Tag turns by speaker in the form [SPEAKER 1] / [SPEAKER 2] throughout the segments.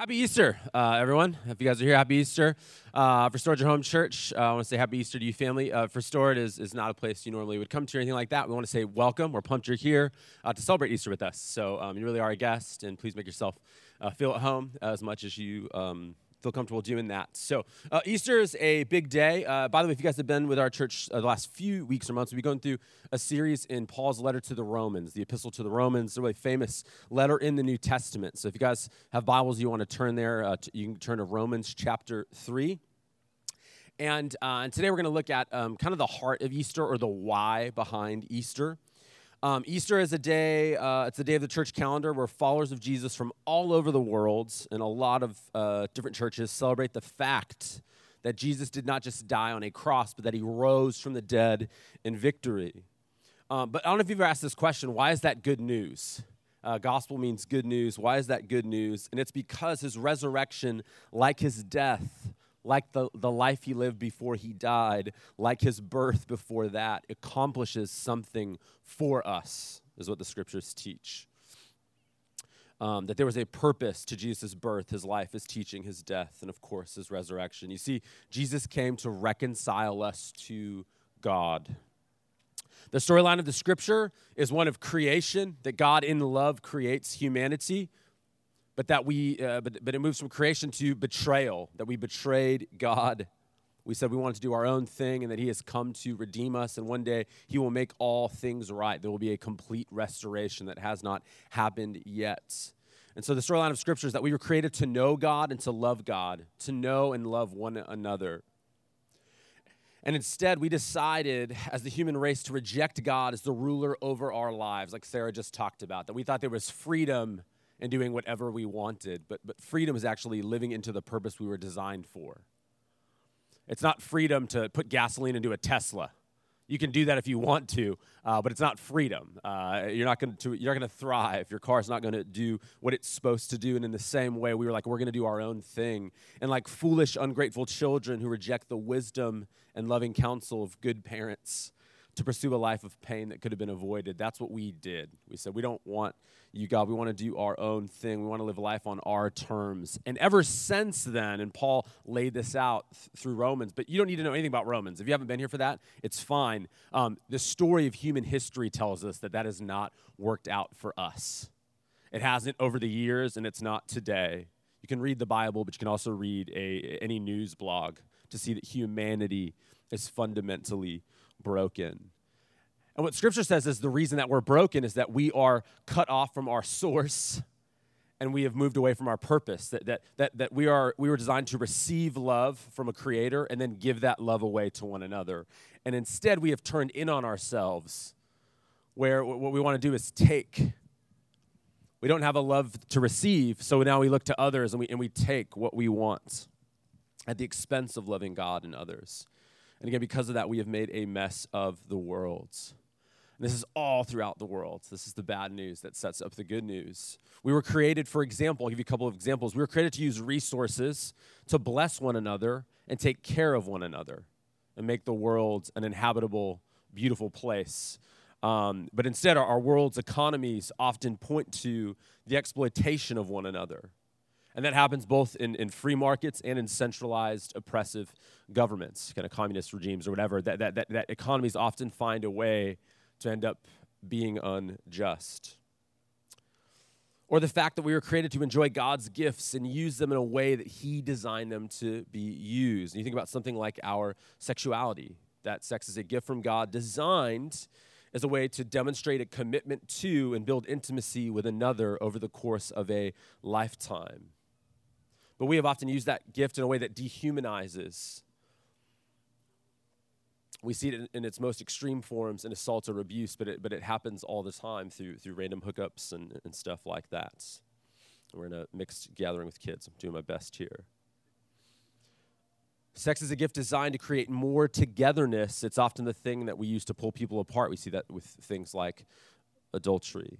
[SPEAKER 1] Happy Easter, uh, everyone. If you guys are here, happy Easter. Uh, for Your Home Church, uh, I want to say happy Easter to you, family. Uh, for Restored is, is not a place you normally would come to or anything like that. We want to say welcome. We're pumped you're here uh, to celebrate Easter with us. So um, you really are a guest, and please make yourself uh, feel at home as much as you um, feel comfortable doing that. So, uh, Easter is a big day. Uh, by the way, if you guys have been with our church uh, the last few weeks or months, we've been going through a series in Paul's letter to the Romans, the Epistle to the Romans, a really famous letter in the New Testament. So, if you guys have Bibles, you want to turn there, uh, you can turn to Romans chapter 3. And, uh, and today we're going to look at um, kind of the heart of Easter or the why behind Easter. Um, Easter is a day, uh, it's a day of the church calendar where followers of Jesus from all over the world and a lot of uh, different churches celebrate the fact that Jesus did not just die on a cross, but that he rose from the dead in victory. Um, but I don't know if you've ever asked this question why is that good news? Uh, gospel means good news. Why is that good news? And it's because his resurrection, like his death, like the, the life he lived before he died, like his birth before that, accomplishes something for us, is what the scriptures teach. Um, that there was a purpose to Jesus' birth, his life, his teaching, his death, and of course, his resurrection. You see, Jesus came to reconcile us to God. The storyline of the scripture is one of creation, that God in love creates humanity but that we uh, but, but it moves from creation to betrayal that we betrayed god. We said we wanted to do our own thing and that he has come to redeem us and one day he will make all things right. There will be a complete restoration that has not happened yet. And so the storyline of scripture is that we were created to know god and to love god to know and love one another. And instead, we decided as the human race to reject God as the ruler over our lives, like Sarah just talked about, that we thought there was freedom and doing whatever we wanted. But, but freedom is actually living into the purpose we were designed for. It's not freedom to put gasoline into a Tesla. You can do that if you want to, uh, but it's not freedom. Uh, you're not going to you're not going to thrive. Your car's not going to do what it's supposed to do. And in the same way, we were like, we're going to do our own thing. And like foolish, ungrateful children who reject the wisdom and loving counsel of good parents, to pursue a life of pain that could have been avoided. That's what we did. We said, We don't want you, God. We want to do our own thing. We want to live a life on our terms. And ever since then, and Paul laid this out th- through Romans, but you don't need to know anything about Romans. If you haven't been here for that, it's fine. Um, the story of human history tells us that that has not worked out for us. It hasn't over the years, and it's not today. You can read the Bible, but you can also read a, any news blog to see that humanity is fundamentally broken. And what scripture says is the reason that we're broken is that we are cut off from our source and we have moved away from our purpose. That, that, that, that we, are, we were designed to receive love from a creator and then give that love away to one another. And instead, we have turned in on ourselves where what we want to do is take. We don't have a love to receive, so now we look to others and we, and we take what we want at the expense of loving God and others. And again, because of that, we have made a mess of the world. And this is all throughout the world. This is the bad news that sets up the good news. We were created, for example, I'll give you a couple of examples. We were created to use resources to bless one another and take care of one another and make the world an inhabitable, beautiful place. Um, but instead, our, our world's economies often point to the exploitation of one another. And that happens both in, in free markets and in centralized oppressive governments, kind of communist regimes or whatever, that, that, that, that economies often find a way to end up being unjust. Or the fact that we were created to enjoy God's gifts and use them in a way that He designed them to be used. And you think about something like our sexuality, that sex is a gift from God designed as a way to demonstrate a commitment to and build intimacy with another over the course of a lifetime. But we have often used that gift in a way that dehumanizes. We see it in, in its most extreme forms in assault or abuse, but it, but it happens all the time through, through random hookups and, and stuff like that. We're in a mixed gathering with kids. I'm doing my best here. Sex is a gift designed to create more togetherness. It's often the thing that we use to pull people apart. We see that with things like adultery.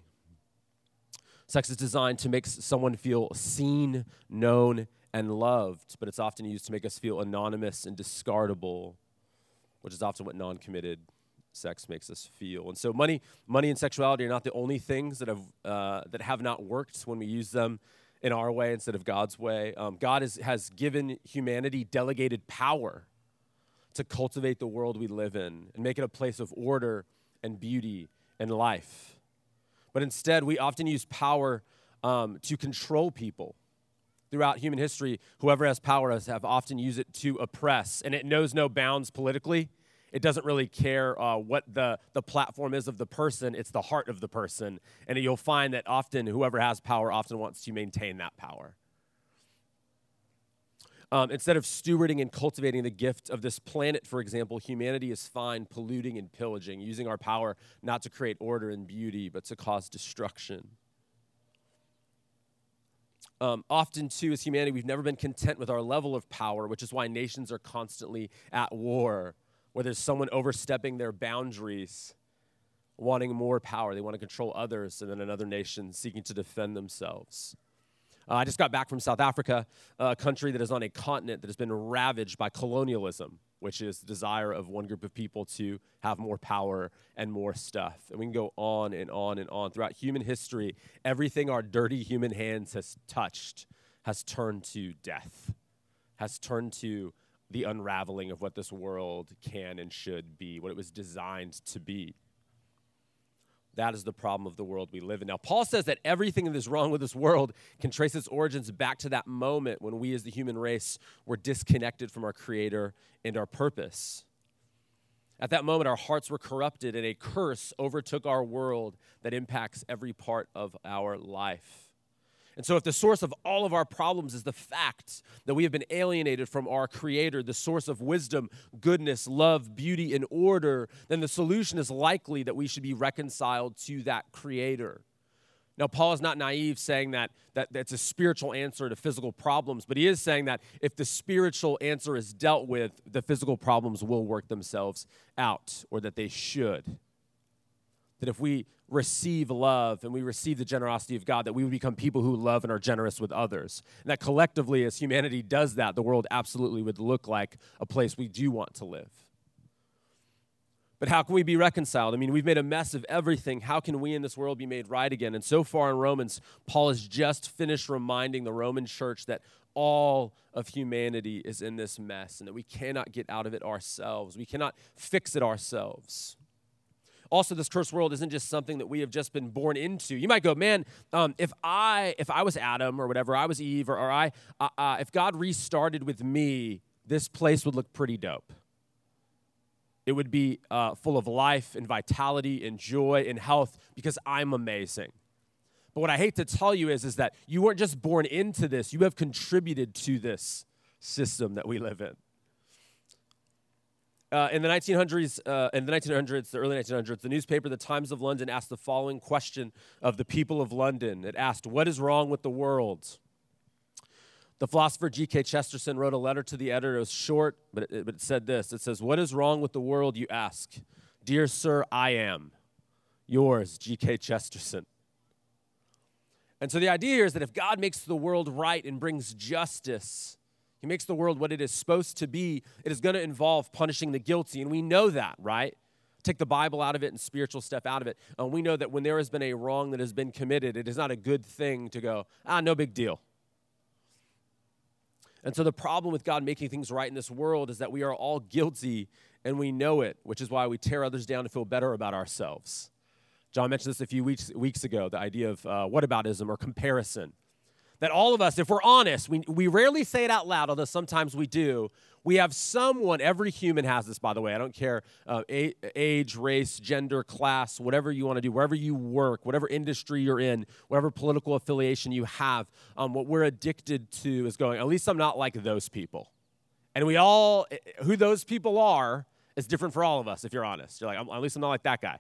[SPEAKER 1] Sex is designed to make someone feel seen, known, and loved, but it's often used to make us feel anonymous and discardable, which is often what non committed sex makes us feel. And so, money, money and sexuality are not the only things that have, uh, that have not worked when we use them in our way instead of God's way. Um, God is, has given humanity delegated power to cultivate the world we live in and make it a place of order and beauty and life. But instead, we often use power um, to control people. Throughout human history, whoever has power has have often used it to oppress, and it knows no bounds politically. It doesn't really care uh, what the, the platform is of the person, it's the heart of the person. And you'll find that often whoever has power often wants to maintain that power. Um, instead of stewarding and cultivating the gift of this planet, for example, humanity is fine polluting and pillaging, using our power not to create order and beauty, but to cause destruction. Um, often, too, as humanity, we've never been content with our level of power, which is why nations are constantly at war, where there's someone overstepping their boundaries, wanting more power. They want to control others, and then another nation seeking to defend themselves. Uh, I just got back from South Africa, a country that is on a continent that has been ravaged by colonialism, which is the desire of one group of people to have more power and more stuff. And we can go on and on and on. Throughout human history, everything our dirty human hands has touched has turned to death, has turned to the unraveling of what this world can and should be, what it was designed to be. That is the problem of the world we live in. Now, Paul says that everything that is wrong with this world can trace its origins back to that moment when we, as the human race, were disconnected from our Creator and our purpose. At that moment, our hearts were corrupted, and a curse overtook our world that impacts every part of our life. And so, if the source of all of our problems is the fact that we have been alienated from our Creator, the source of wisdom, goodness, love, beauty, and order, then the solution is likely that we should be reconciled to that Creator. Now, Paul is not naive saying that, that that's a spiritual answer to physical problems, but he is saying that if the spiritual answer is dealt with, the physical problems will work themselves out, or that they should. That if we receive love and we receive the generosity of God, that we would become people who love and are generous with others. And that collectively, as humanity does that, the world absolutely would look like a place we do want to live. But how can we be reconciled? I mean, we've made a mess of everything. How can we in this world be made right again? And so far in Romans, Paul has just finished reminding the Roman church that all of humanity is in this mess and that we cannot get out of it ourselves. We cannot fix it ourselves. Also, this cursed world isn't just something that we have just been born into. You might go, man, um, if I if I was Adam or whatever, I was Eve, or, or I uh, uh, if God restarted with me, this place would look pretty dope. It would be uh, full of life and vitality and joy and health because I'm amazing. But what I hate to tell you is, is that you weren't just born into this, you have contributed to this system that we live in. Uh, in the 1900s, uh, in the 1900s, the early 1900s, the newspaper The Times of London asked the following question of the people of London. It asked, "What is wrong with the world?" The philosopher G.K. Chesterton wrote a letter to the editor. It was short, but it, but it said this. It says, "What is wrong with the world?" You ask, "Dear sir, I am yours, G.K. Chesterton." And so the idea here is that if God makes the world right and brings justice, he makes the world what it is supposed to be. It is going to involve punishing the guilty. And we know that, right? Take the Bible out of it and spiritual stuff out of it. And we know that when there has been a wrong that has been committed, it is not a good thing to go, ah, no big deal. And so the problem with God making things right in this world is that we are all guilty and we know it, which is why we tear others down to feel better about ourselves. John mentioned this a few weeks, weeks ago the idea of uh, whataboutism or comparison that all of us, if we're honest, we, we rarely say it out loud, although sometimes we do. We have someone, every human has this, by the way. I don't care uh, age, race, gender, class, whatever you want to do, wherever you work, whatever industry you're in, whatever political affiliation you have. Um, what we're addicted to is going, at least I'm not like those people. And we all, eh, who those people are, is different for all of us, if you're honest. You're like, at least I'm not like that guy.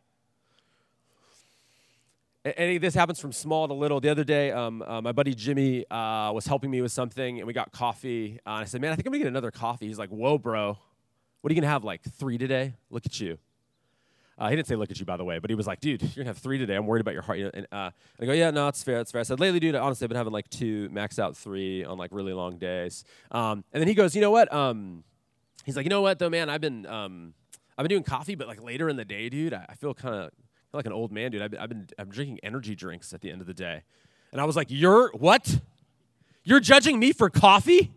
[SPEAKER 1] And this happens from small to little. The other day, um, uh, my buddy Jimmy uh, was helping me with something, and we got coffee. Uh, and I said, "Man, I think I'm gonna get another coffee." He's like, "Whoa, bro, what are you gonna have? Like three today? Look at you." Uh, he didn't say "look at you," by the way, but he was like, "Dude, you're gonna have three today. I'm worried about your heart." And uh, I go, "Yeah, no, it's fair. It's fair." I said, "Lately, dude, honestly, I've been having like two, max out three on like really long days." Um, and then he goes, "You know what?" Um, he's like, "You know what, though, man? I've been, um, I've been doing coffee, but like later in the day, dude, I, I feel kind of." Like an old man, dude. I've I've been I'm drinking energy drinks at the end of the day. And I was like, You're what? You're judging me for coffee?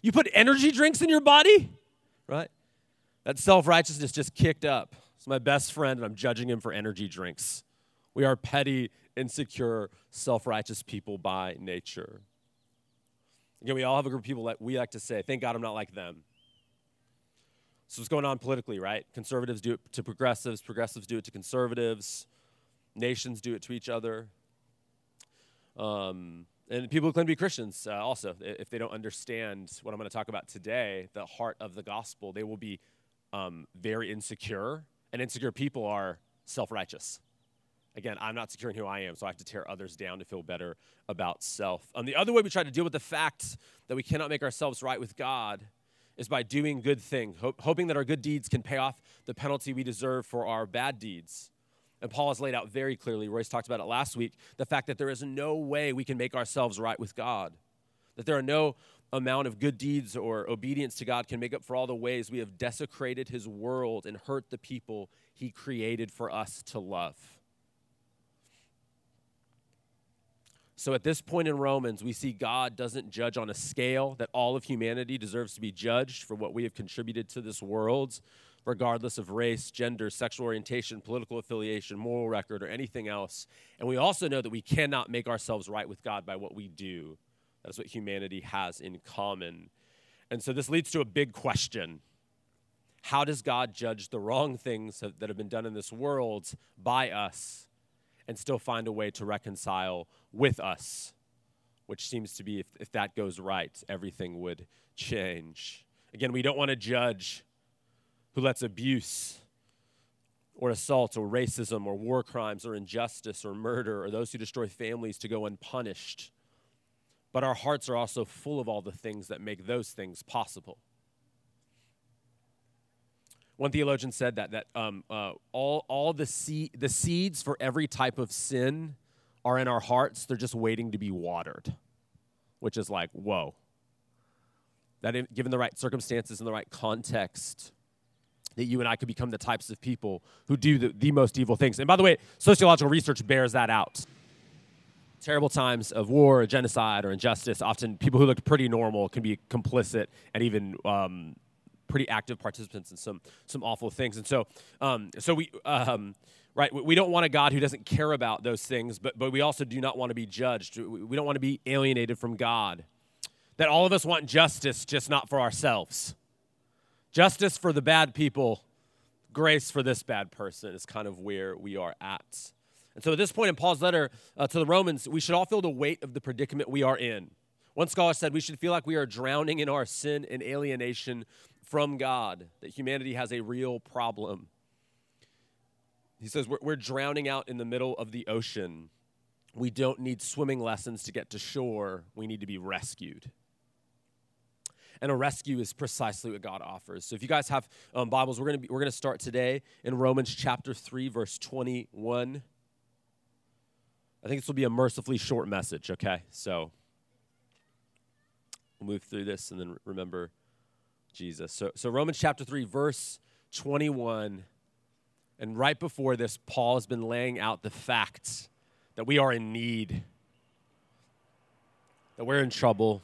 [SPEAKER 1] You put energy drinks in your body? Right? That self righteousness just kicked up. It's my best friend, and I'm judging him for energy drinks. We are petty, insecure, self righteous people by nature. Again, we all have a group of people that we like to say, thank God I'm not like them. So what's going on politically, right? Conservatives do it to progressives, progressives do it to conservatives, nations do it to each other. Um, and people who claim to be Christians uh, also, if they don't understand what I'm going to talk about today, the heart of the gospel, they will be um, very insecure. And insecure people are self righteous. Again, I'm not secure in who I am, so I have to tear others down to feel better about self. Um, the other way we try to deal with the fact that we cannot make ourselves right with God is by doing good things, hope, hoping that our good deeds can pay off the penalty we deserve for our bad deeds. And Paul has laid out very clearly, Royce talked about it last week, the fact that there is no way we can make ourselves right with God. That there are no amount of good deeds or obedience to God can make up for all the ways we have desecrated his world and hurt the people he created for us to love. So at this point in Romans, we see God doesn't judge on a scale that all of humanity deserves to be judged for what we have contributed to this world, regardless of race, gender, sexual orientation, political affiliation, moral record, or anything else. And we also know that we cannot make ourselves right with God by what we do. That is what humanity has in common. And so this leads to a big question. How does God judge the wrong things that have been done in this world by us and still find a way to reconcile with us? Which seems to be, if, if that goes right, everything would change. Again, we don't want to judge who lets abuse or assault or racism or war crimes or injustice or murder or those who destroy families to go unpunished. But our hearts are also full of all the things that make those things possible. One theologian said that that um, uh, all all the the seeds for every type of sin are in our hearts. They're just waiting to be watered, which is like whoa. That given the right circumstances and the right context, that you and I could become the types of people who do the, the most evil things. And by the way, sociological research bears that out. Terrible times of war, or genocide, or injustice, often people who look pretty normal can be complicit and even um, pretty active participants in some some awful things. And so, um, so we. Um, right we don't want a god who doesn't care about those things but, but we also do not want to be judged we don't want to be alienated from god that all of us want justice just not for ourselves Justice for the bad people, grace for this bad person is kind of where we are at. And so at this point in Paul's letter uh, to the Romans, we should all feel the weight of the predicament we are in. One scholar said we should feel like we are drowning in our sin and alienation from God, that humanity has a real problem. He says we're, we're drowning out in the middle of the ocean. We don't need swimming lessons to get to shore, we need to be rescued and a rescue is precisely what God offers. So if you guys have um, Bibles, we're going to we're going to start today in Romans chapter 3 verse 21. I think this will be a mercifully short message, okay? So we'll move through this and then remember Jesus. So so Romans chapter 3 verse 21 and right before this Paul has been laying out the facts that we are in need that we're in trouble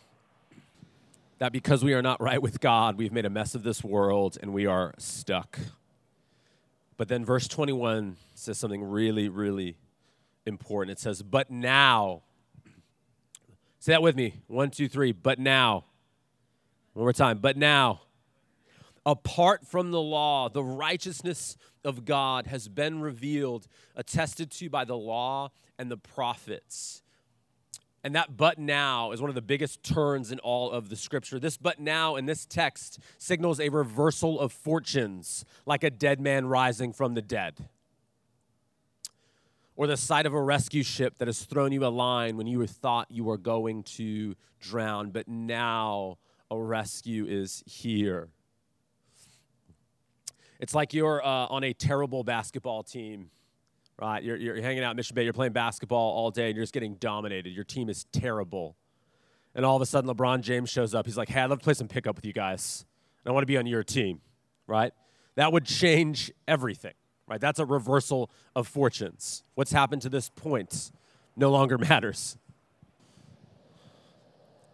[SPEAKER 1] that because we are not right with God, we've made a mess of this world and we are stuck. But then verse 21 says something really, really important. It says, But now, say that with me. One, two, three. But now. One more time. But now, apart from the law, the righteousness of God has been revealed, attested to by the law and the prophets and that but now is one of the biggest turns in all of the scripture. This but now in this text signals a reversal of fortunes, like a dead man rising from the dead. Or the sight of a rescue ship that has thrown you a line when you thought you were going to drown, but now a rescue is here. It's like you're uh, on a terrible basketball team right? You're, you're hanging out in Mission Bay, you're playing basketball all day, and you're just getting dominated. Your team is terrible. And all of a sudden, LeBron James shows up. He's like, hey, I'd love to play some pickup with you guys. I want to be on your team, right? That would change everything, right? That's a reversal of fortunes. What's happened to this point no longer matters.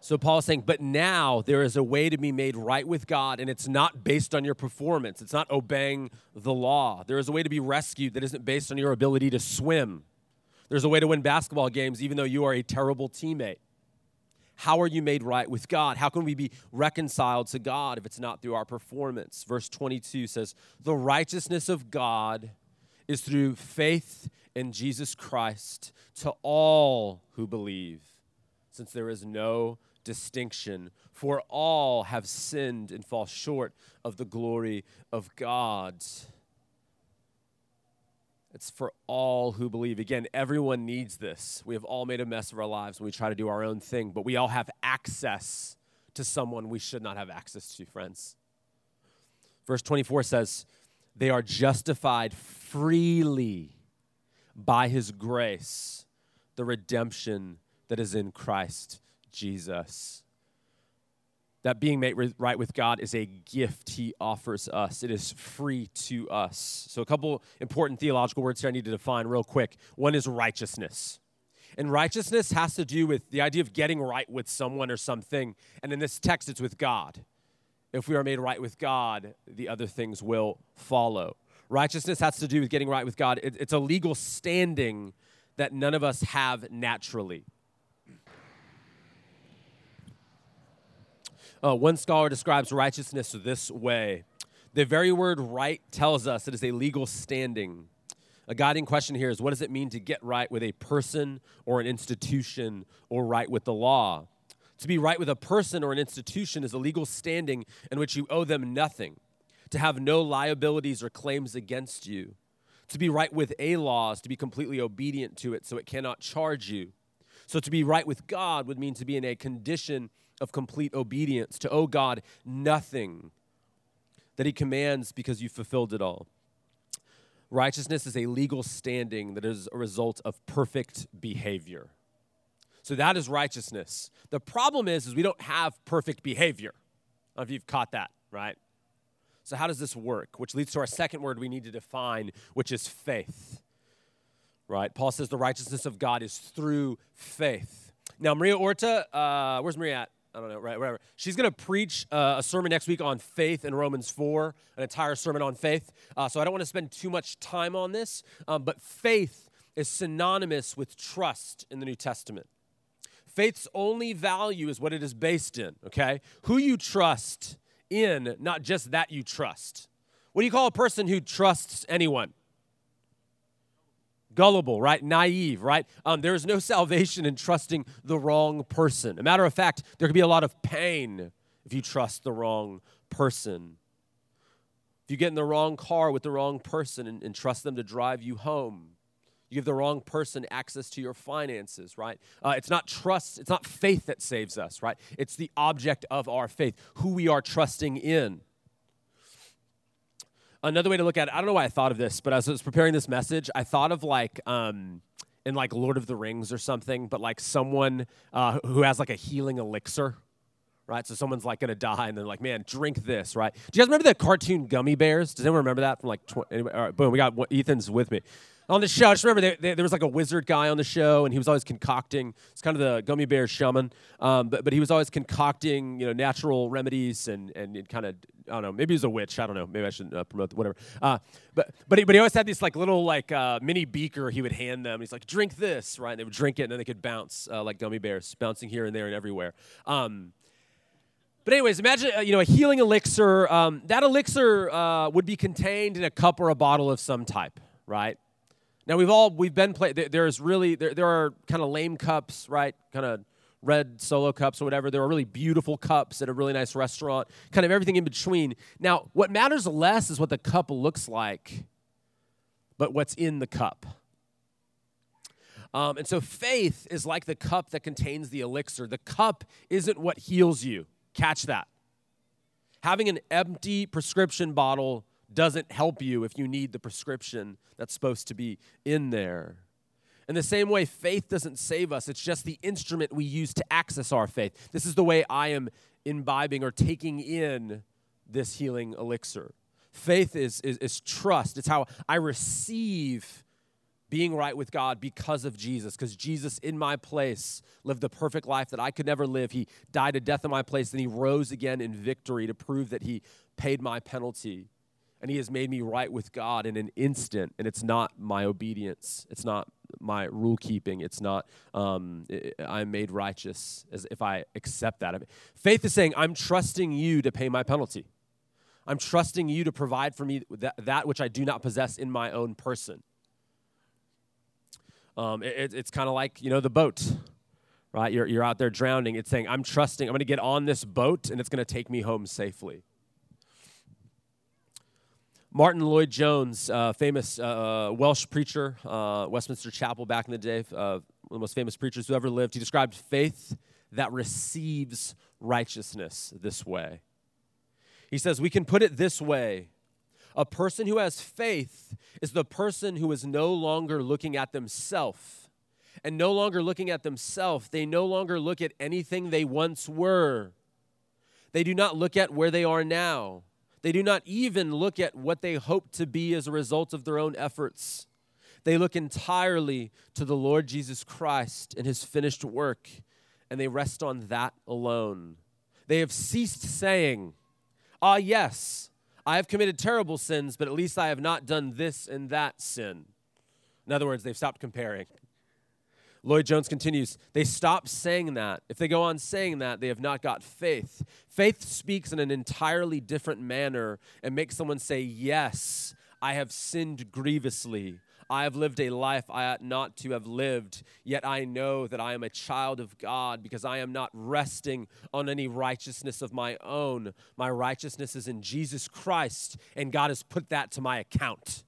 [SPEAKER 1] So Paul is saying, but now there is a way to be made right with God, and it's not based on your performance. It's not obeying the law. There is a way to be rescued that isn't based on your ability to swim. There's a way to win basketball games even though you are a terrible teammate. How are you made right with God? How can we be reconciled to God if it's not through our performance? Verse 22 says, The righteousness of God is through faith in Jesus Christ to all who believe, since there is no distinction, for all have sinned and fall short of the glory of God. It's for all who believe. Again, everyone needs this. We have all made a mess of our lives when we try to do our own thing, but we all have access to someone we should not have access to, friends. Verse 24 says, They are justified freely by his grace, the redemption that is in Christ Jesus. That being made right with God is a gift He offers us. It is free to us. So, a couple important theological words here I need to define real quick. One is righteousness. And righteousness has to do with the idea of getting right with someone or something. And in this text, it's with God. If we are made right with God, the other things will follow. Righteousness has to do with getting right with God. It's a legal standing that none of us have naturally. Uh, one scholar describes righteousness this way The very word right tells us it is a legal standing. A guiding question here is what does it mean to get right with a person or an institution or right with the law? To be right with a person or an institution is a legal standing in which you owe them nothing, to have no liabilities or claims against you. To be right with a law is to be completely obedient to it so it cannot charge you. So to be right with God would mean to be in a condition of complete obedience, to owe God nothing that He commands because you fulfilled it all. Righteousness is a legal standing that is a result of perfect behavior. So that is righteousness. The problem is, is we don't have perfect behavior. I don't know if you've caught that, right? So how does this work? Which leads to our second word we need to define, which is faith. Right? Paul says the righteousness of God is through faith. Now, Maria Orta, uh, where's Maria at? I don't know, right, whatever. She's going to preach uh, a sermon next week on faith in Romans 4, an entire sermon on faith. Uh, so I don't want to spend too much time on this, um, but faith is synonymous with trust in the New Testament. Faith's only value is what it is based in, okay? Who you trust in, not just that you trust. What do you call a person who trusts anyone? Gullible, right? Naive, right? Um, there is no salvation in trusting the wrong person. A matter of fact, there could be a lot of pain if you trust the wrong person. If you get in the wrong car with the wrong person and, and trust them to drive you home, you give the wrong person access to your finances, right? Uh, it's not trust, it's not faith that saves us, right? It's the object of our faith, who we are trusting in. Another way to look at it, I don't know why I thought of this, but as I was preparing this message, I thought of like um, in like Lord of the Rings or something, but like someone uh, who has like a healing elixir, right? So someone's like gonna die, and they're like, "Man, drink this," right? Do you guys remember the cartoon Gummy Bears? Does anyone remember that from like? 20, anyway, all right, boom, we got Ethan's with me on the show. I just remember there, was like a wizard guy on the show, and he was always concocting. It's kind of the gummy bear shaman, um, but but he was always concocting you know natural remedies and and kind of I don't know maybe he was a witch. I don't know. Maybe I shouldn't uh, promote whatever. Uh, but but he, but he always had this like little like uh, mini beaker he would hand them. He's like drink this right, and they would drink it, and then they could bounce uh, like gummy bears, bouncing here and there and everywhere. Um, but anyways, imagine uh, you know a healing elixir. Um, that elixir uh, would be contained in a cup or a bottle of some type, right? Now we've all we've been played. There's really there, there are kind of lame cups, right? Kind of red solo cups or whatever. There are really beautiful cups at a really nice restaurant. Kind of everything in between. Now, what matters less is what the cup looks like, but what's in the cup. Um, and so faith is like the cup that contains the elixir. The cup isn't what heals you. Catch that. Having an empty prescription bottle doesn't help you if you need the prescription that's supposed to be in there. In the same way, faith doesn't save us, it's just the instrument we use to access our faith. This is the way I am imbibing or taking in this healing elixir. Faith is, is, is trust, it's how I receive being right with God because of Jesus, because Jesus in my place lived the perfect life that I could never live. He died a death in my place, and he rose again in victory to prove that he paid my penalty. And he has made me right with God in an instant. And it's not my obedience, it's not my rule keeping, it's not um, I'm made righteous as if I accept that. faith is saying, I'm trusting you to pay my penalty. I'm trusting you to provide for me that, that which I do not possess in my own person. Um, it, it's kind of like, you know, the boat, right? You're, you're out there drowning. It's saying, I'm trusting, I'm going to get on this boat and it's going to take me home safely. Martyn Lloyd-Jones, uh, famous uh, Welsh preacher, uh, Westminster Chapel back in the day, uh, one of the most famous preachers who ever lived, he described faith that receives righteousness this way. He says, We can put it this way a person who has faith is the person who is no longer looking at themselves. And no longer looking at themselves, they no longer look at anything they once were. They do not look at where they are now. They do not even look at what they hope to be as a result of their own efforts. They look entirely to the Lord Jesus Christ and his finished work, and they rest on that alone. They have ceased saying, Ah, yes, I have committed terrible sins, but at least I have not done this and that sin. In other words, they've stopped comparing. Lloyd-Jones continues, they stop saying that. If they go on saying that, they have not got faith. Faith speaks in an entirely different manner and makes someone say, Yes, I have sinned grievously. I have lived a life I ought not to have lived, yet I know that I am a child of God because I am not resting on any righteousness of my own. My righteousness is in Jesus Christ, and God has put that to my account.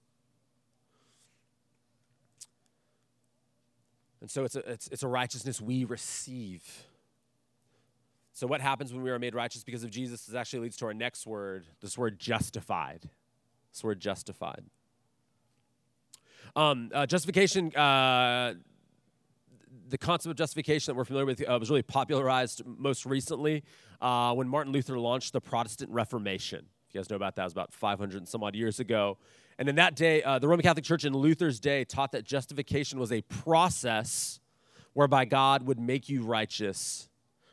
[SPEAKER 1] And so it's a, it's, it's a righteousness we receive. So, what happens when we are made righteous because of Jesus is actually leads to our next word, this word justified. This word justified. Um, uh, justification, uh, the concept of justification that we're familiar with uh, was really popularized most recently uh, when Martin Luther launched the Protestant Reformation. If you guys know about that, it was about 500 and some odd years ago. And in that day, uh, the Roman Catholic Church in Luther's day taught that justification was a process whereby God would make you righteous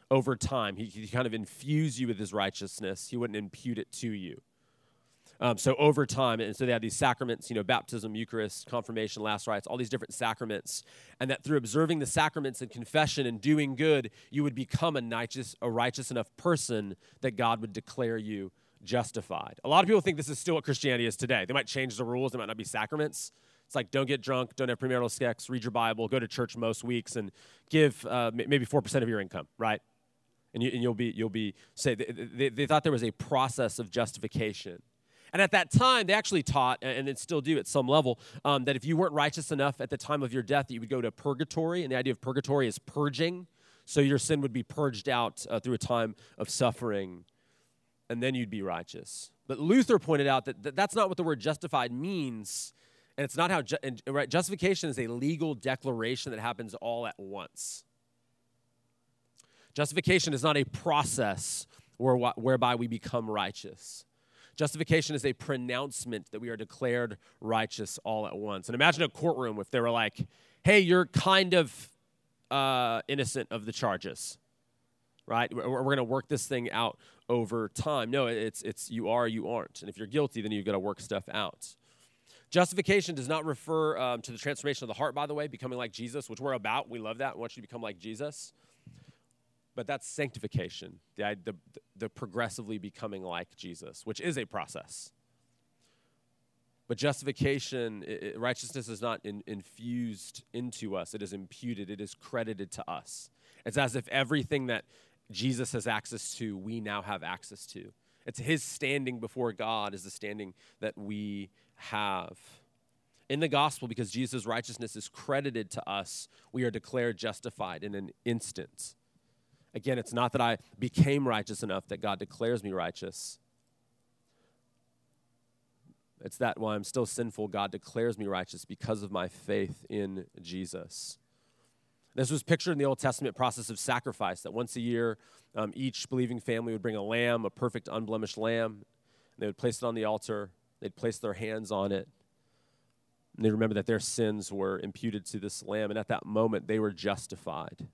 [SPEAKER 1] over time. He, kind of infuse you with his righteousness, he wouldn't impute it to you. Um, so over time, and so they had these sacraments, you know, baptism, Eucharist, confirmation, last rites, all these different sacraments, and that through observing the sacraments and confession and doing good, you would become a righteous, a righteous enough person that God would declare you justified. A lot of people think this is still what Christianity is today. They might change the rules, they might not be sacraments. It's like don't get drunk, don't have premarital sex, read your Bible, go to church most weeks, and give uh, maybe four percent of your income, right? And, you, will be you'll be say they, they, they thought there was a process of justification. And at that time, they actually taught, and it still do at some level, um, that if you weren't righteous enough at the time of your death, that you would go to purgatory. And the idea of purgatory is purging. So your sin would be purged out uh, through a time of suffering, and then you'd be righteous. But Luther pointed out that, that that's not what the word justified means. And it's not how, ju- and, right, justification is a legal declaration that happens all at once. Justification is not a process where, whereby we become righteous. Justification is a pronouncement that we are declared righteous all at once. And imagine a courtroom if they were like, hey, you're kind of uh, innocent of the charges, right? We're, we're going to work this thing out over time. No, it's, it's you are, you aren't. And if you're guilty, then you've got to work stuff out. Justification does not refer um, to the transformation of the heart, by the way, becoming like Jesus, which we're about. We love that. We want you to become like Jesus but that's sanctification, the, the, the progressively becoming like Jesus, which is a process. But justification, it, righteousness is not in, infused into us, it is imputed, it is credited to us. It's as if everything that Jesus has access to, we now have access to. It's his standing before God is the standing that we have. In the gospel, because Jesus' righteousness is credited to us, we are declared justified in an instant. Again, it's not that I became righteous enough that God declares me righteous. It's that while I'm still sinful, God declares me righteous because of my faith in Jesus. This was pictured in the Old Testament process of sacrifice that once a year, um, each believing family would bring a lamb, a perfect, unblemished lamb. they would place it on the altar, they'd place their hands on it. And they remember that their sins were imputed to this lamb, and at that moment they were justified.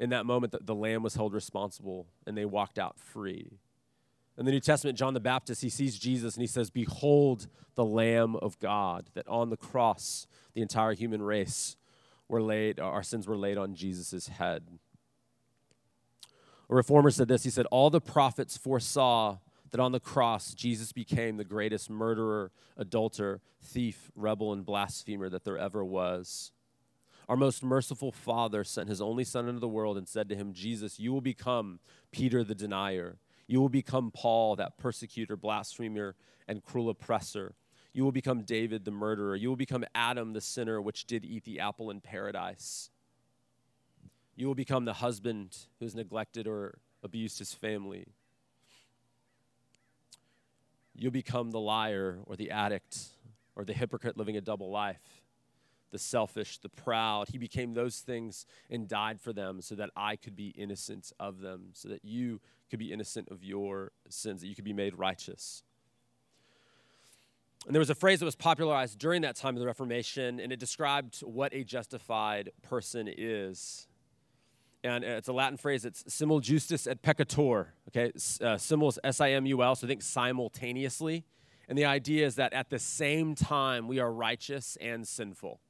[SPEAKER 1] In that moment, the, the lamb was held responsible, and they walked out free. In the New Testament, John the Baptist, he sees Jesus and he says, Behold the Lamb of God, that on the cross, the entire human race were laid, our sins were laid on Jesus' head. A reformer said this He said, All the prophets foresaw that on the cross, Jesus became the greatest murderer, adulterer, thief, rebel, and blasphemer that there ever was. Our most merciful Father sent his only Son into the world and said to him, Jesus, you will become Peter the denier. You will become Paul, that persecutor, blasphemer, and cruel oppressor. You will become David the murderer. You will become Adam the sinner, which did eat the apple in paradise. You will become the husband who has neglected or abused his family. You'll become the liar or the addict or the hypocrite living a double life, the selfish, the proud. He became those things and died for them so that I could be innocent of them, so that you could be innocent of your sins, that you could be made righteous. And there was a phrase that was popularized during that time of the Reformation, and it described what a justified person is and it's a Latin phrase. It's simul justus et peccator. Okay, uh, simul is S-I-M-U-L, so think simultaneously. And the idea is that at the same time we are righteous and sinful,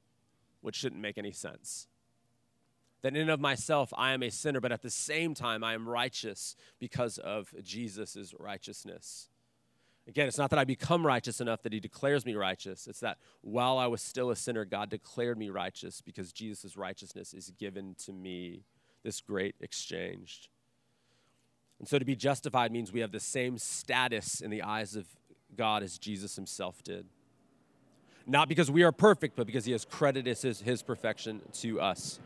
[SPEAKER 1] which shouldn't make any sense. That in and of myself I am a sinner, but at the same time I am righteous because of Jesus' righteousness. Again, it's not that I become righteous enough that he declares me righteous. It's that while I was still a sinner, God declared me righteous because Jesus' righteousness is given to me this great exchange. And so to be justified means we have the same status in the eyes of God as Jesus himself did. Not because we are perfect, but because he has credited his, his perfection to us.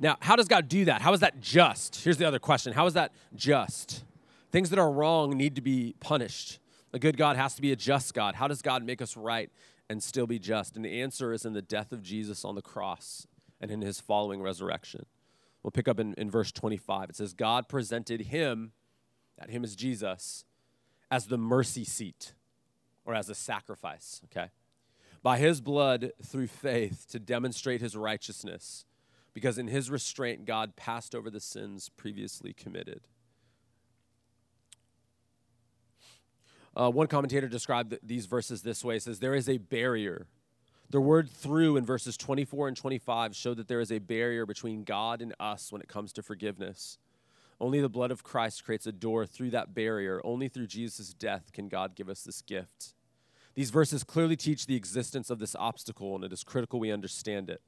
[SPEAKER 1] Now, how does God do that? How is that just? Here's the other question How is that just? Things that are wrong need to be punished. A good God has to be a just God. How does God make us right and still be just? And the answer is in the death of Jesus on the cross and in his following resurrection. We'll pick up in, in verse 25. It says, God presented him, that him is Jesus, as the mercy seat or as a sacrifice, okay? By his blood through faith to demonstrate his righteousness, because in his restraint, God passed over the sins previously committed. Uh, one commentator described these verses this way: says, There is a barrier the word through in verses 24 and 25 show that there is a barrier between God and us when it comes to forgiveness. Only the blood of Christ creates a door through that barrier. Only through Jesus' death can God give us this gift. These verses clearly teach the existence of this obstacle, and it is critical we understand it.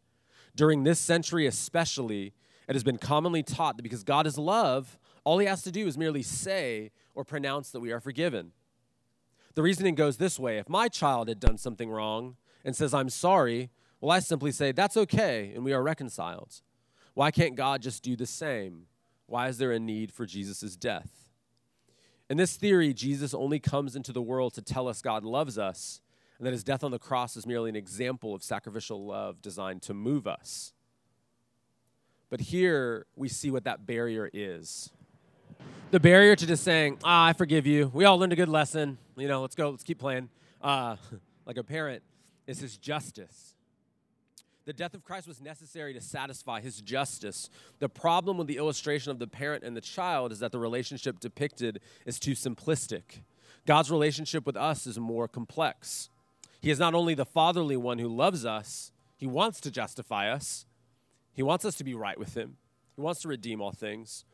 [SPEAKER 1] During this century, especially, it has been commonly taught that because God is love, all he has to do is merely say or pronounce that we are forgiven. The reasoning goes this way if my child had done something wrong, and says, I'm sorry, well, I simply say, that's okay, and we are reconciled. Why can't God just do the same? Why is there a need for Jesus' death? In this theory, Jesus only comes into the world to tell us God loves us, and that his death on the cross is merely an example of sacrificial love designed to move us. But here we see what that barrier is. The barrier to just saying, ah, I forgive you. We all learned a good lesson. You know, let's go, let's keep playing. Uh, like a parent is his justice. The death of Christ was necessary to satisfy his justice. The problem with the illustration of the parent and the child is that the relationship depicted is too simplistic. God's relationship with us is more complex. He is not only the fatherly one who loves us, he wants to justify us, he wants us to be right with him, he wants to redeem all things,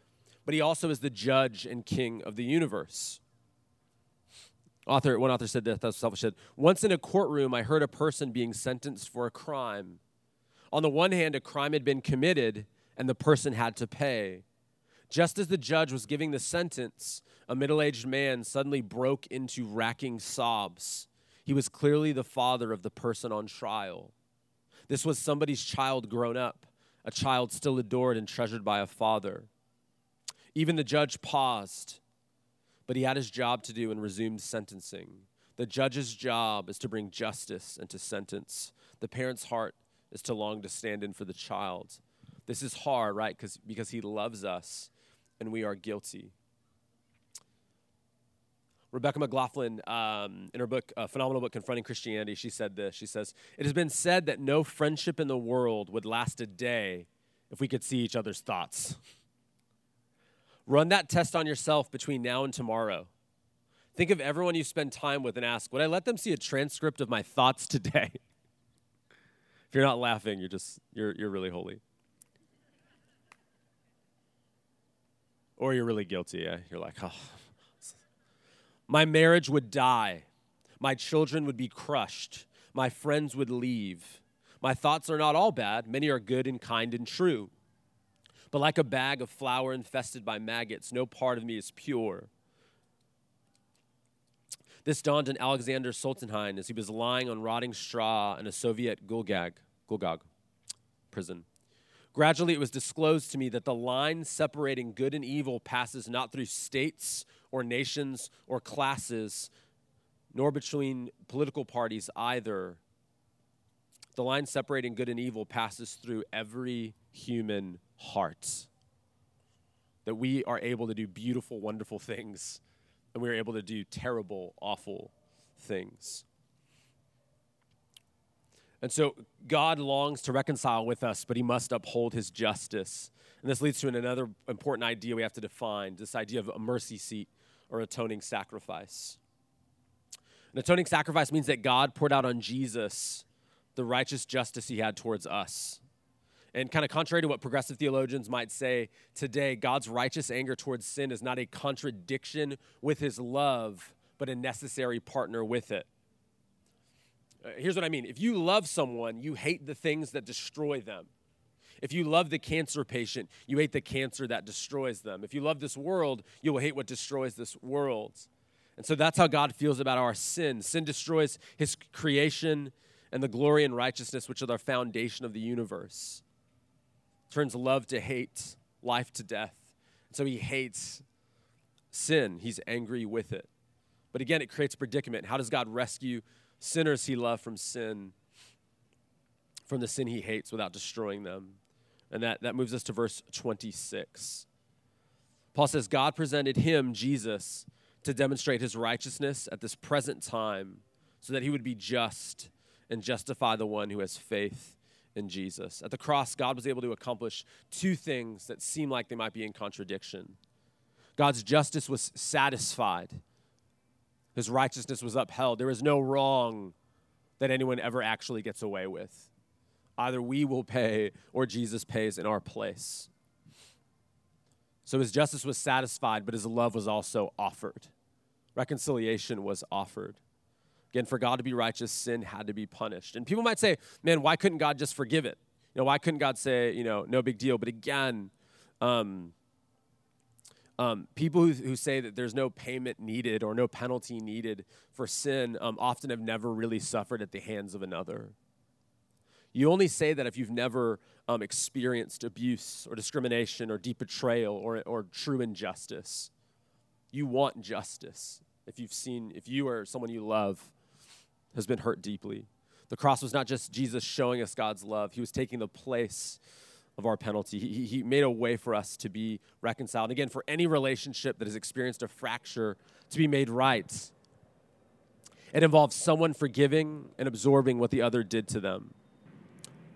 [SPEAKER 1] but he also is the judge and king of the universe. Author, one author said this, selfish said, once in a courtroom, I heard a person being sentenced for a crime. On the one hand, a crime had been committed and the person had to pay. Just as the judge was giving the sentence, a middle aged man suddenly broke into racking sobs. He was clearly the father of the person on trial. This was somebody's child grown up, a child still adored and treasured by a father. Even the judge paused but he had his job to do and resumed sentencing. The judge's job is to bring justice and to sentence. The parent's heart is to long to stand in for the child. This is hard, right? Because because he loves us and we are guilty. Rebecca McLaughlin, um, in her book, a phenomenal book, Confronting Christianity, she said this. She says, It has been said that no friendship in the world would last a day if we could see each other's thoughts. Run that test on yourself between now and tomorrow. Think of everyone you spend time with and ask, Would I let them see a transcript of my thoughts today? if you're not laughing, you're just, you're, you're really holy. Or you're really guilty. Yeah? You're like, oh, my marriage would die. My children would be crushed. My friends would leave. My thoughts are not all bad, many are good and kind and true. But like a bag of flour infested by maggots, no part of me is pure. This dawned on Alexander Solzhenitsyn as he was lying on rotting straw in a Soviet Gulgag, Gulgag prison. Gradually, it was disclosed to me that the line separating good and evil passes not through states or nations or classes, nor between political parties either. The line separating good and evil passes through every human heart. That we are able to do beautiful, wonderful things, and we are able to do terrible, awful things. And so God longs to reconcile with us, but he must uphold his justice. And this leads to another important idea we have to define this idea of a mercy seat or atoning sacrifice. An atoning sacrifice means that God poured out on Jesus the righteous justice he had towards us. And kind of contrary to what progressive theologians might say today, God's righteous anger towards sin is not a contradiction with his love, but a necessary partner with it. Uh, here's what I mean if you love someone, you hate the things that destroy them. If you love the cancer patient, you hate the cancer that destroys them. If you love this world, you will hate what destroys this world. And so that's how God feels about our sin. Sin destroys his creation and the glory and righteousness, which are the foundation of the universe. Turns love to hate, life to death. So he hates sin, he's angry with it. But again, it creates predicament. How does God rescue sinners he loved from sin, from the sin he hates without destroying them? And that, that moves us to verse 26. Paul says, God presented him, Jesus, to demonstrate his righteousness at this present time so that he would be just and justify the one who has faith in Jesus. At the cross, God was able to accomplish two things that seem like they might be in contradiction. God's justice was satisfied, his righteousness was upheld. There is no wrong that anyone ever actually gets away with. Either we will pay or Jesus pays in our place. So his justice was satisfied, but his love was also offered. Reconciliation was offered. Again, for God to be righteous, sin had to be punished. And people might say, man, why couldn't God just forgive it? You know, why couldn't God say, you know, no big deal? But again, um, um, people who, who, say that there's no payment needed or no penalty needed for sin um, often have never really suffered at the hands of another. You only say that if you've never um, experienced abuse or discrimination or deep betrayal or, or true injustice. You want justice if you've seen, if you or someone you love has been hurt deeply. The cross was not just Jesus showing us God's love, He was taking the place of our penalty. He, he made a way for us to be reconciled. again, for any relationship that has experienced a fracture to be made right, it involves someone forgiving and absorbing what the other did to them.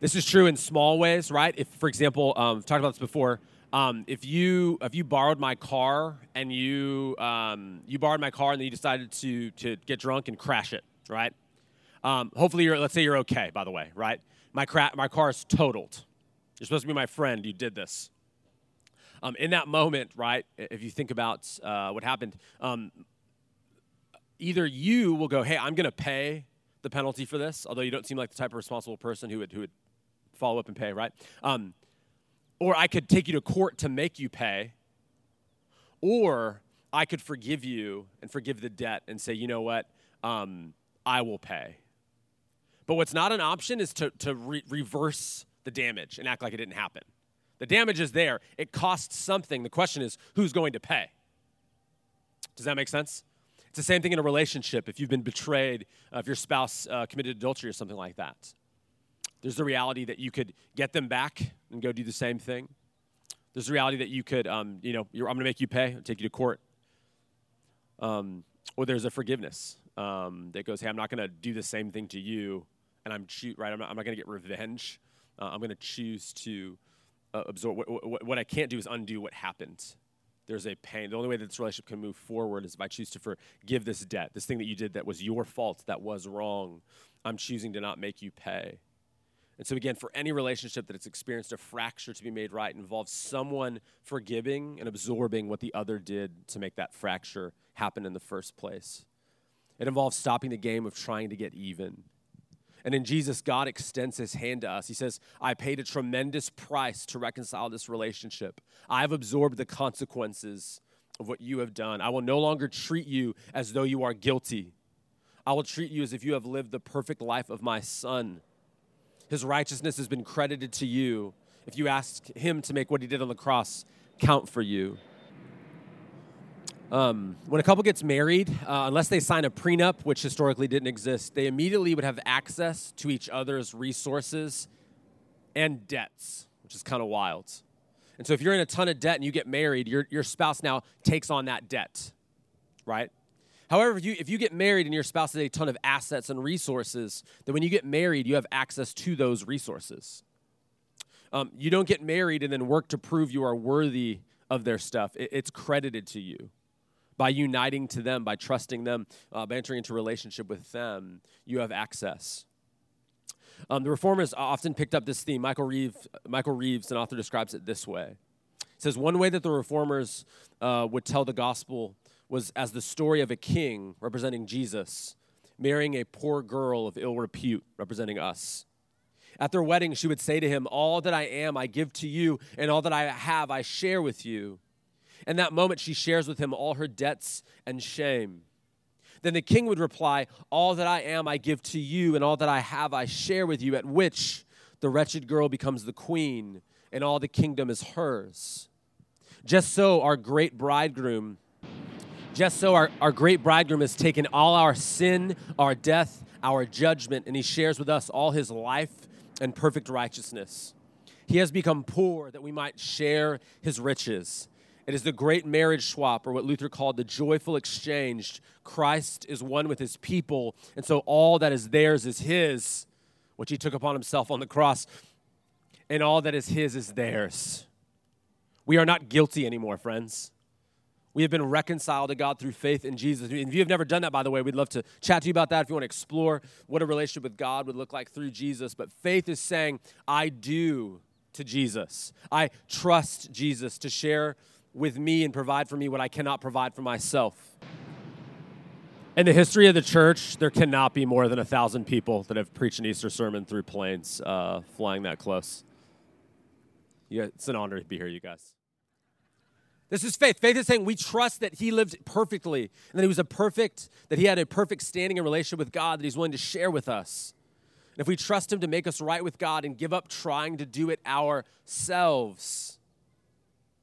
[SPEAKER 1] This is true in small ways, right? If, for example, um, I've talked about this before. Um, if you if you borrowed my car and you um, you borrowed my car and then you decided to to get drunk and crash it, right? Um, hopefully, you're let's say you're okay. By the way, right? My cra- my car is totaled. You're supposed to be my friend. You did this. Um, in that moment, right? If you think about uh, what happened, um, either you will go, "Hey, I'm going to pay the penalty for this," although you don't seem like the type of responsible person who would who would follow up and pay, right? Um, or I could take you to court to make you pay, or I could forgive you and forgive the debt and say, you know what, um, I will pay. But what's not an option is to, to re- reverse the damage and act like it didn't happen. The damage is there. It costs something. The question is, who's going to pay? Does that make sense? It's the same thing in a relationship. If you've been betrayed, uh, if your spouse uh, committed adultery or something like that, there's the reality that you could get them back and go do the same thing. There's the reality that you could, um, you know, I'm going to make you pay, I'll take you to court. Um, or there's a forgiveness um, that goes, hey, I'm not going to do the same thing to you, and I'm right. I'm not, I'm not going to get revenge. Uh, I'm going to choose to uh, absorb. What, what, what I can't do is undo what happened. There's a pain. The only way that this relationship can move forward is if I choose to forgive this debt, this thing that you did that was your fault, that was wrong. I'm choosing to not make you pay. And so, again, for any relationship that has experienced a fracture to be made right, involves someone forgiving and absorbing what the other did to make that fracture happen in the first place. It involves stopping the game of trying to get even. And in Jesus, God extends his hand to us. He says, I paid a tremendous price to reconcile this relationship. I've absorbed the consequences of what you have done. I will no longer treat you as though you are guilty. I will treat you as if you have lived the perfect life of my son his righteousness has been credited to you. If you ask him to make what he did on the cross count for you. Um, when a couple gets married, uh, unless they sign a prenup, which historically didn't exist, they immediately would have access to each other's resources and debts, which is kind of wild. And so if you're in a ton of debt and you get married, your, your spouse now takes on that debt, right? However, if you, if you get married and your spouse has a ton of assets and resources, then when you get married, you have access to those resources. Um, you don't get married and then work to prove you are worthy of their stuff. It, it's credited to you by uniting to them, by trusting them, uh, by entering into relationship with them. You have access. Um, the reformers often picked up this theme. Michael Reeves, Michael Reeves, an author, describes it this way. He says one way that the reformers uh, would tell the gospel was as the story of a king representing Jesus marrying a poor girl of ill repute representing us. At their wedding, she would say to him, All that I am, I give to you, and all that I have, I share with you. In that moment, she shares with him all her debts and shame. Then the king would reply, All that I am, I give to you, and all that I have, I share with you. At which the wretched girl becomes the queen, and all the kingdom is hers. Just so, our great bridegroom just so our, our great bridegroom has taken all our sin, our death, our judgment, and he shares with us all his life and perfect righteousness. He has become poor that we might share his riches. It is the great marriage swap, or what Luther called the joyful exchange. Christ is one with his people, and so all that is theirs is his, which he took upon himself on the cross, and all that is his is theirs. We are not guilty anymore, friends. We have been reconciled to God through faith in Jesus. if you have never done that, by the way, we'd love to chat to you about that if you want to explore what a relationship with God would look like through Jesus. But faith is saying, I do to Jesus. I trust Jesus to share with me and provide for me what I cannot provide for myself. In the history of the church, there cannot be more than a thousand people that have preached an Easter sermon through planes uh, flying that close. Yeah, it's an honor to be here, you guys. This is faith. Faith is saying we trust that he lived perfectly and that he was a perfect, that he had a perfect standing in relationship with God that he's willing to share with us. And if we trust him to make us right with God and give up trying to do it ourselves,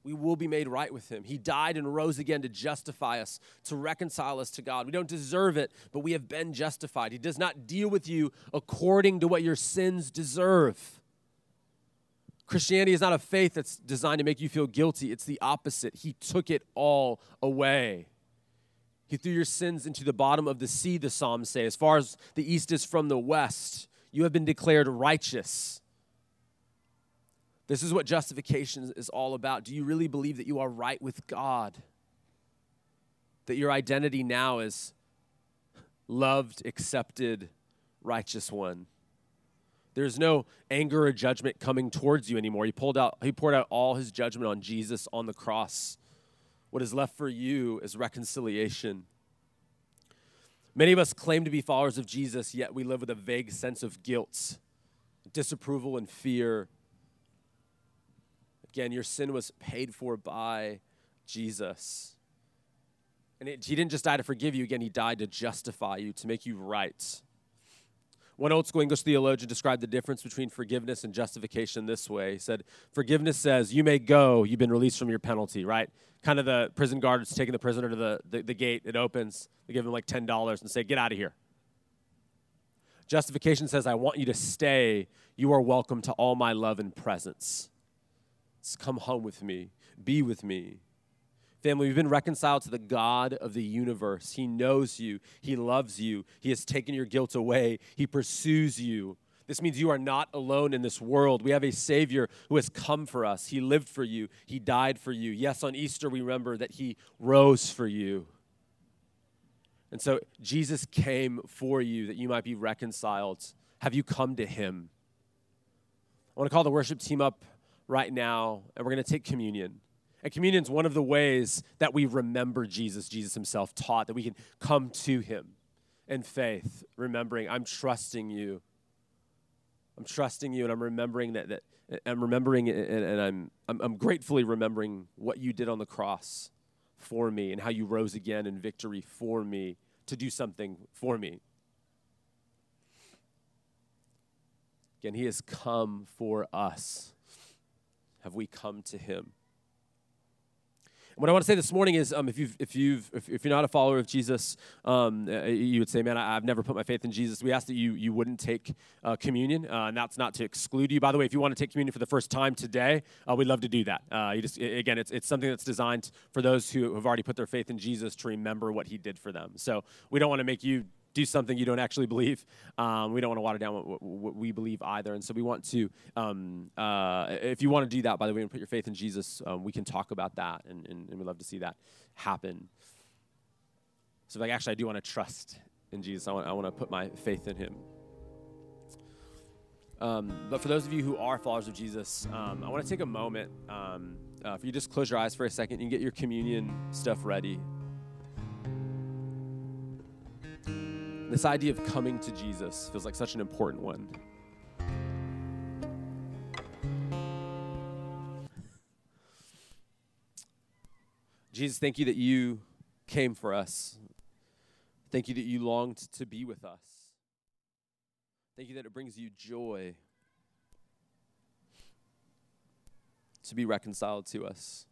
[SPEAKER 1] we will be made right with him. He died and rose again to justify us, to reconcile us to God. We don't deserve it, but we have been justified. He does not deal with you according to what your sins deserve. Christianity is not a faith that's designed to make you feel guilty. It's the opposite. He took it all away. He threw your sins into the bottom of the sea, the Psalms say. As far as the east is from the west, you have been declared righteous. This is what justification is all about. Do you really believe that you are right with God? That your identity now is loved, accepted, righteous one? There's no anger or judgment coming towards you anymore. He pulled out he poured out all his judgment on Jesus on the cross. What is left for you is reconciliation. Many of us claim to be followers of Jesus, yet we live with a vague sense of guilt, disapproval, and fear. Again, your sin was paid for by Jesus. And it, he didn't just die to forgive you, again, he died to justify you, to make you right. One old school English theologian described the difference between forgiveness and justification this way. He said, Forgiveness says, You may go, you've been released from your penalty, right? Kind of the prison guard is taking the prisoner to the, the, the gate, it opens, they give him like $10 and say, Get out of here. Justification says, I want you to stay. You are welcome to all my love and presence. Come home with me, be with me. Family, we've been reconciled to the God of the universe. He knows you, He loves you, He has taken your guilt away, He pursues you. This means you are not alone in this world. We have a Savior who has come for us. He lived for you, He died for you. Yes, on Easter, we remember that He rose for you. And so Jesus came for you that you might be reconciled. Have you come to Him? I want to call the worship team up right now, and we're going to take communion. And communion is one of the ways that we remember Jesus. Jesus himself taught that we can come to him in faith, remembering, I'm trusting you. I'm trusting you, and I'm remembering that, that I'm remembering, and, and I'm, I'm, I'm gratefully remembering what you did on the cross for me and how you rose again in victory for me to do something for me. Again, he has come for us. Have we come to him? what I want to say this morning is, um, if you've, if you've, if, you're not a follower of Jesus, um, uh, you would say, "Man, I, have never put my faith in Jesus." We ask that you you wouldn't take uh, communion, uh, and that's not to exclude you. By the way, if you want to take communion for the first time today, uh, we'd love to do that. Uh, you just again, it's it's something that's designed for those who have already put their faith in Jesus to remember what He did for them. So we don't want to make you do something you don't actually believe. Um, we don't want to water down what, what, we believe either. And so we want to, um, uh, if you want to do that, by the way, and put your faith in Jesus, um, we can talk about that. And, and, and we'd love to see that happen. So, like, actually, I do want to trust in Jesus. I want, I want to put my faith in him. Um, but for those of you who are followers of Jesus, um, I want to take a moment um, uh, for you just close your eyes for a second. You can get your communion stuff ready. This idea of coming to Jesus feels like such an important one. Jesus, thank you that you came for us. Thank you that you longed to be with us. Thank you that it brings you joy to be reconciled to us.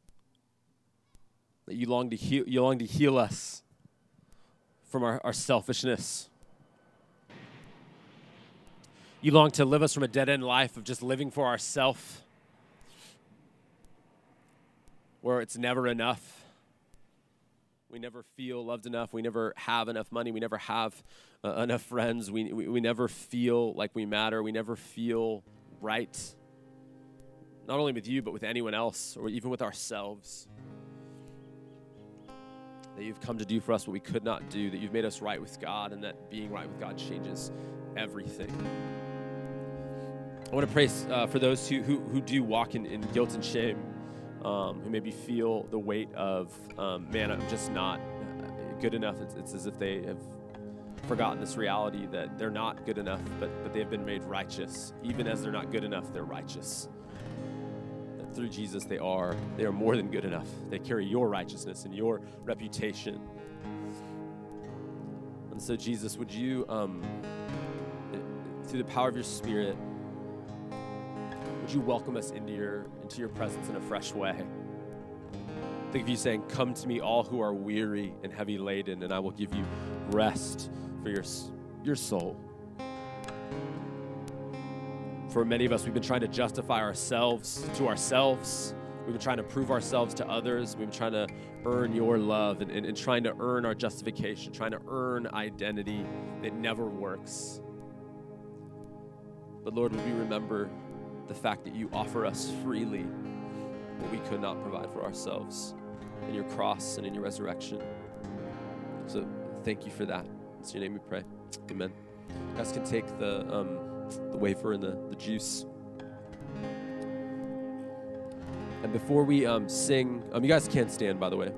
[SPEAKER 1] That you long to heal, you long to heal us from our, our selfishness. You long to live us from a dead end life of just living for ourself, where it's never enough. We never feel loved enough. We never have enough money. We never have uh, enough friends. We, we, we never feel like we matter. We never feel right. Not only with you, but with anyone else or even with ourselves that you've come to do for us what we could not do, that you've made us right with God, and that being right with God changes everything. I want to pray uh, for those who, who, who, do walk in, in guilt and shame, um, who maybe feel the weight of, um, man, I'm just not good enough. It's, it's as if they have forgotten this reality that they're not good enough, but, but they've been made righteous. Even as they're not good enough, they're righteous through Jesus, they are they are more than good enough. They carry your righteousness and your reputation. And so, Jesus, would you, um, through the power of your Spirit, would you welcome us into your into your presence in a fresh way? Think of you saying, "Come to me, all who are weary and heavy laden, and I will give you rest for your your soul." For many of us, we've been trying to justify ourselves to ourselves. We've been trying to prove ourselves to others. We've been trying to earn your love and, and, and trying to earn our justification, trying to earn identity that never works. But Lord, would we remember the fact that you offer us freely what we could not provide for ourselves in your cross and in your resurrection. So thank you for that. It's your name we pray. Amen. You guys can take the. Um, the wafer and the, the juice. And before we um, sing, um, you guys can't stand, by the way.